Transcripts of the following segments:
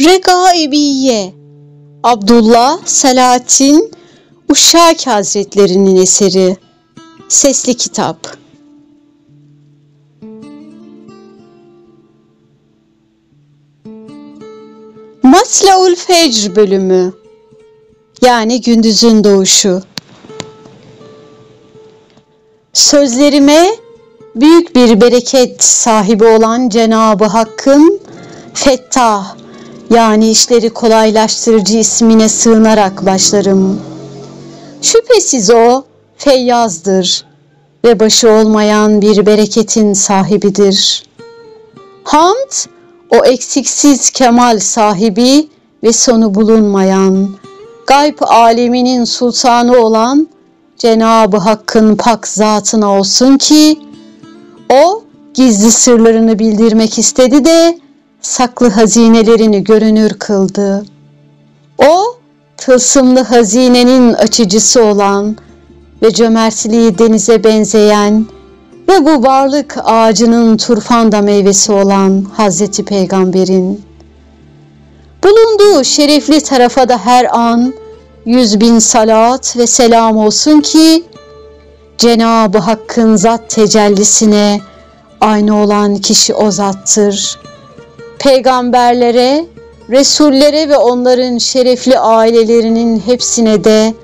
Regaibiye Abdullah Selahattin Uşak Hazretlerinin eseri. Sesli Kitap. Maslaul Fecr bölümü. Yani gündüzün doğuşu. Sözlerime büyük bir bereket sahibi olan Cenabı Hakk'ın Fettah yani işleri kolaylaştırıcı ismine sığınarak başlarım. Şüphesiz o feyyazdır ve başı olmayan bir bereketin sahibidir. Hamd o eksiksiz kemal sahibi ve sonu bulunmayan, gayb aleminin sultanı olan Cenab-ı Hakk'ın pak zatına olsun ki o gizli sırlarını bildirmek istedi de saklı hazinelerini görünür kıldı. O tılsımlı hazinenin açıcısı olan ve cömertliği denize benzeyen ve bu varlık ağacının turfanda meyvesi olan Hazreti Peygamber'in bulunduğu şerefli tarafa da her an yüz bin salat ve selam olsun ki Cenab-ı Hakk'ın zat tecellisine aynı olan kişi o zattır. Peygamberlere, Resullere ve onların şerefli ailelerinin hepsine de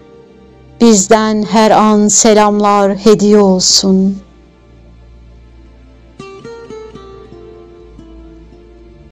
bizden her an selamlar hediye olsun.''